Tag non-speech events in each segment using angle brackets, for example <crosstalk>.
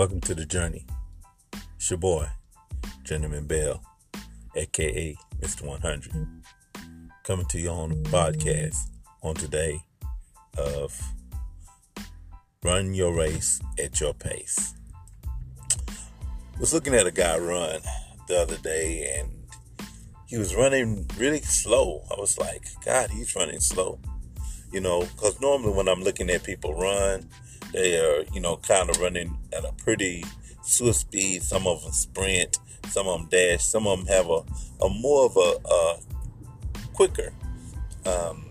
Welcome to the journey. It's your boy, Journeyman Bell, aka Mr. 100, coming to you on a podcast on today of Run Your Race at Your Pace. Was looking at a guy run the other day and he was running really slow. I was like, God, he's running slow. You know, because normally when I'm looking at people run, they are, you know, kind of running at a pretty swift speed. Some of them sprint, some of them dash, some of them have a, a more of a, a quicker um,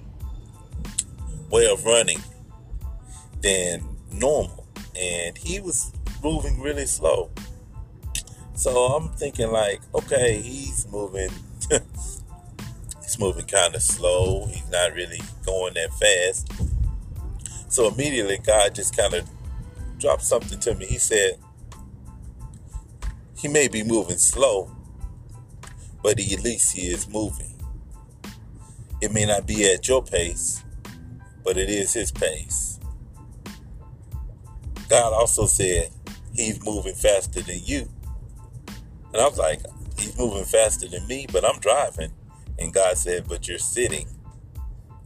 way of running than normal. And he was moving really slow. So I'm thinking like, okay, he's moving <laughs> moving kind of slow. He's not really going that fast. So immediately, God just kind of dropped something to me. He said, He may be moving slow, but at least He is moving. It may not be at your pace, but it is His pace. God also said, He's moving faster than you. And I was like, He's moving faster than me, but I'm driving. And God said, But you're sitting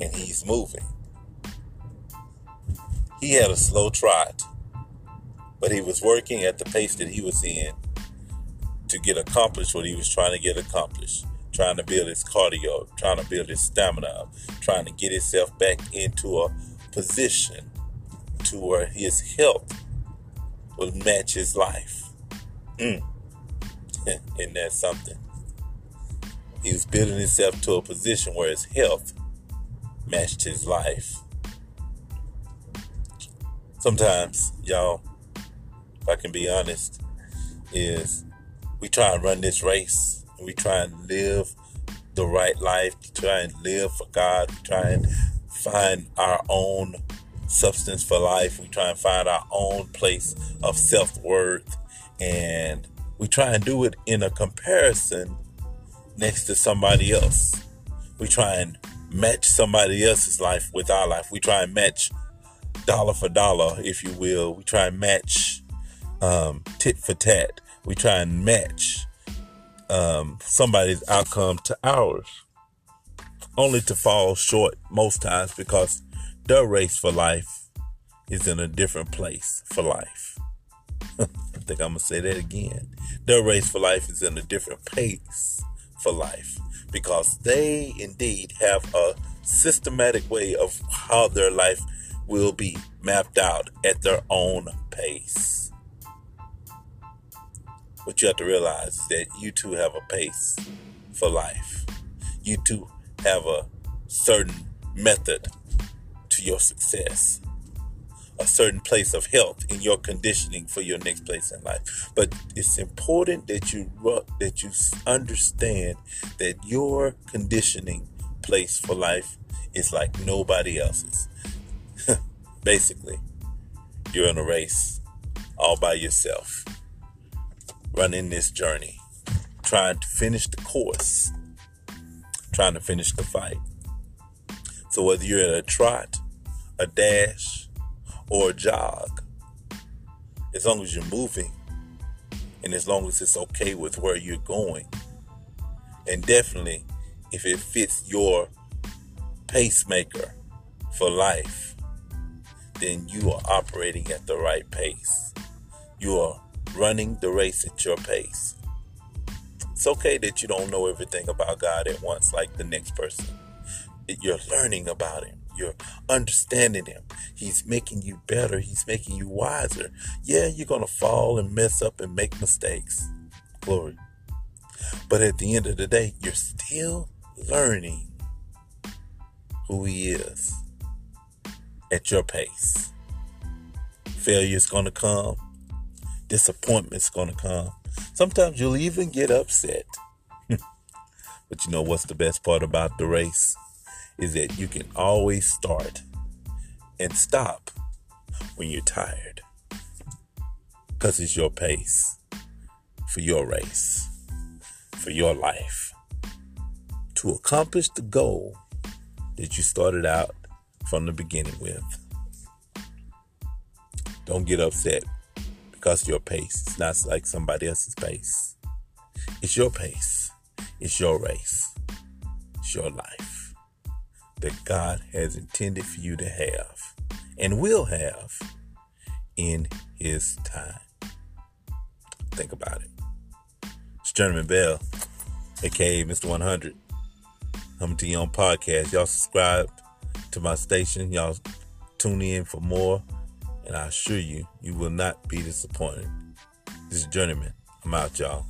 and He's moving. He had a slow trot, but he was working at the pace that he was in to get accomplished what he was trying to get accomplished. Trying to build his cardio, trying to build his stamina, trying to get himself back into a position to where his health will match his life. Mm. <laughs> Isn't that something? He was building himself to a position where his health matched his life sometimes, y'all, if I can be honest, is we try and run this race. We try and live the right life. We try and live for God. We try and find our own substance for life. We try and find our own place of self worth. And we try and do it in a comparison next to somebody else. We try and match somebody else's life with our life. We try and match dollar for dollar, if you will. We try and match um, tit for tat. We try and match um, somebody's outcome to ours, only to fall short most times because their race for life is in a different place for life. <laughs> I think I'm gonna say that again. Their race for life is in a different pace for life because they indeed have a systematic way of how their life will be mapped out at their own pace. But you have to realize that you too have a pace for life. You too have a certain method to your success, a certain place of health in your conditioning for your next place in life. But it's important that you that you understand that your conditioning place for life is like nobody else's. <laughs> Basically, you're in a race all by yourself, running this journey, trying to finish the course, trying to finish the fight. So, whether you're in a trot, a dash, or jog, as long as you're moving and as long as it's okay with where you're going, and definitely if it fits your pacemaker for life, then you are operating at the right pace. You are running the race at your pace. It's okay that you don't know everything about God at once, like the next person. You're learning about Him. You're understanding Him. He's making you better. He's making you wiser. Yeah, you're going to fall and mess up and make mistakes. Glory. But at the end of the day, you're still learning who He is at your pace. Failure's going to come, disappointment's going to come. Sometimes you'll even get upset. <laughs> but you know what's the best part about the race? Is that you can always start and stop when you're tired. Because it's your pace for your race, for your life. To accomplish the goal that you started out from the beginning with. Don't get upset because your pace is not like somebody else's pace. It's your pace. It's your race. It's your life that God has intended for you to have and will have in His time. Think about it. It's Journeyman Bell, aka Mr. 100. Coming to you on podcast. Y'all subscribe to my station. Y'all tune in for more, and I assure you, you will not be disappointed. This is Journeyman. I'm out, y'all.